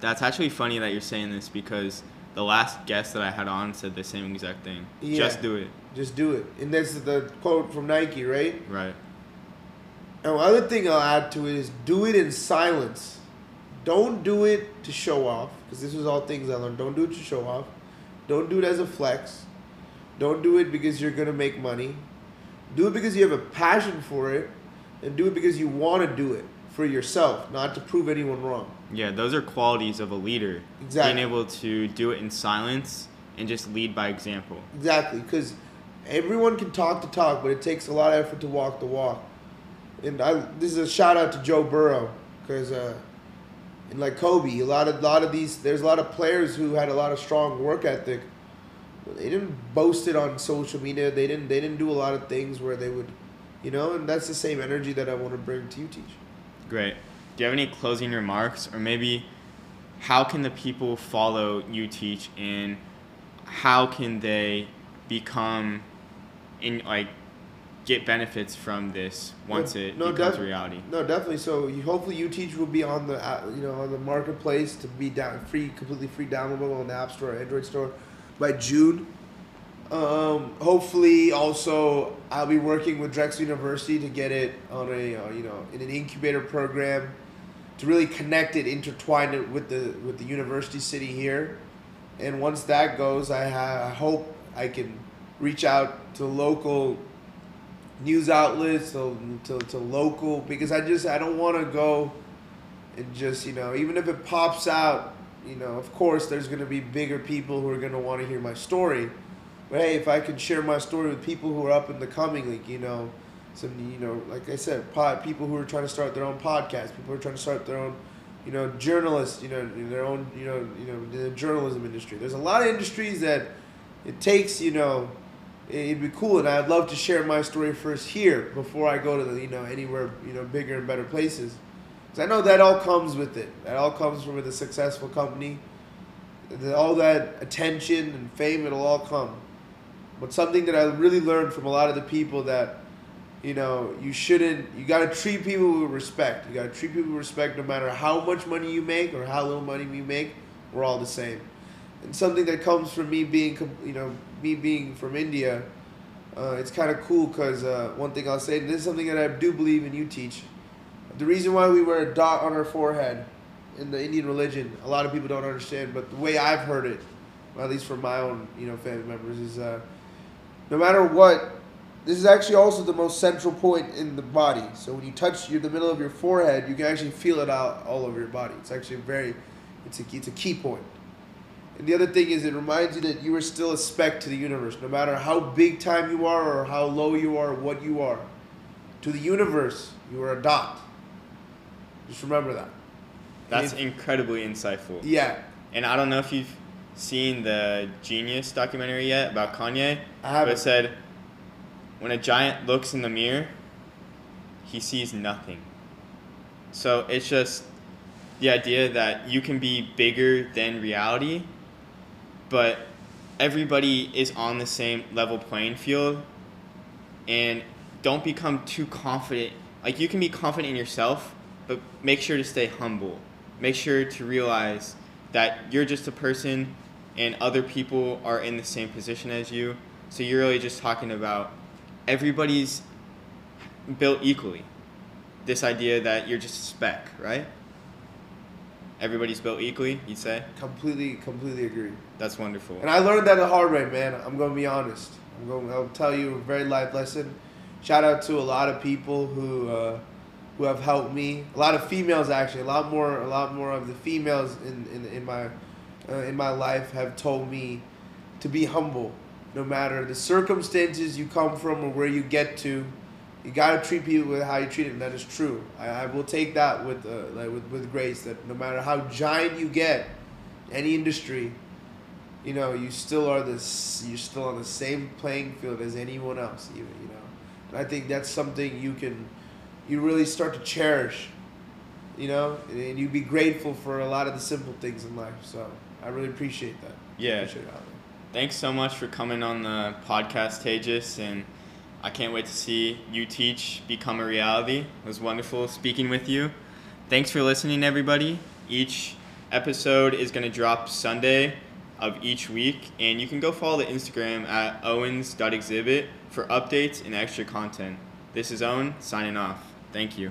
That's actually funny that you're saying this because the last guest that I had on said the same exact thing. Yeah. Just do it. Just do it. And that's the quote from Nike, right? Right. And the other thing I'll add to it is do it in silence. Don't do it to show off, because this was all things I learned. Don't do it to show off. Don't do it as a flex. Don't do it because you're gonna make money. Do it because you have a passion for it, and do it because you want to do it for yourself, not to prove anyone wrong. Yeah, those are qualities of a leader. Exactly. Being able to do it in silence and just lead by example. Exactly, because everyone can talk the talk, but it takes a lot of effort to walk the walk. And I, this is a shout out to Joe Burrow, because uh, and like Kobe, a lot of lot of these, there's a lot of players who had a lot of strong work ethic. They didn't boast it on social media. They didn't. They didn't do a lot of things where they would, you know. And that's the same energy that I want to bring to U-Teach. Great. Do you have any closing remarks or maybe how can the people follow U-Teach and how can they become in like get benefits from this once it No, becomes def- reality? No, definitely. So you, hopefully, U-Teach will be on the uh, you know on the marketplace to be down free, completely free downloadable on the App Store, or Android Store, by June. Um, hopefully, also I'll be working with Drexel University to get it on a uh, you know in an incubator program to really connect it, intertwine it with the with the university city here. And once that goes, I, ha- I hope I can reach out to local news outlets to, to, to local because I just I don't want to go and just you know even if it pops out you know of course there's gonna be bigger people who are gonna want to hear my story but hey if I can share my story with people who are up in the coming like you know some you know like I said pod, people who are trying to start their own podcast people who are trying to start their own you know journalists you know their own you know you know the journalism industry. There's a lot of industries that it takes you know it'd be cool and i'd love to share my story first here before i go to the you know anywhere you know bigger and better places. Because i know that all comes with it. That all comes from a successful company. The, all that attention and fame it'll all come. But something that i really learned from a lot of the people that you know you shouldn't you got to treat people with respect. You got to treat people with respect no matter how much money you make or how little money you make. We're all the same. And something that comes from me being you know me being from india uh, it's kind of cool because uh, one thing i'll say and this is something that i do believe in U-Teach. The reason why we wear a dot on our forehead in the indian religion a lot of people don't understand but the way i've heard it at least from my own you know family members is uh, no matter what this is actually also the most central point in the body. So when you touch your, the middle of your forehead, you can actually feel it out all over your body. It's actually a very, it's a, it's a key point. And the other thing is, it reminds you that you are still a speck to the universe, no matter how big time you are or how low you are, what you are. To the universe, you are a dot. Just remember that. That's If- incredibly insightful. Yeah, And I don't know if you've seen the Genius documentary yet about Kanye. I haven't. it said, when a giant looks in the mirror, he sees nothing. So it's just the idea that you can be bigger than reality, but everybody is on the same level playing field. And don't become too confident. Like, you can be confident in yourself, but make sure to stay humble. Make sure to realize that you're just a person and other people are in the same position as you. So you're really just talking about everybody's built equally. This idea that you're just a speck, right? Everybody's built equally, you'd say? completely, completely agree. That's wonderful. And I learned that the hard way, man. I'm gonna be honest. I'm going. I'll tell you a very life lesson. Shout out to a lot of people who uh, who have helped me. A lot of females, actually. A lot more. A lot more of the females in in, in my uh, in my life have told me to be humble, no matter the circumstances you come from or where you get to. you gotta treat people with how you treat them. That is true. I, I will take that with uh, like with with grace. That no matter how giant you get, any industry, you know, you still are this. You're still on the same playing field as anyone else. Even you know, and I think that's something you can, you really start to cherish. You know, and you be grateful for a lot of the simple things in life. So I really appreciate that. Yeah. Appreciate. Thanks so much for coming on the podcast, Tejas, and I can't wait to see U-Teach become a reality. It was wonderful speaking with you. Thanks for listening, everybody. Each episode is going to drop Sunday of each week, and you can go follow the Instagram at owens.exhibit for updates and extra content. This is Owen signing off. Thank you.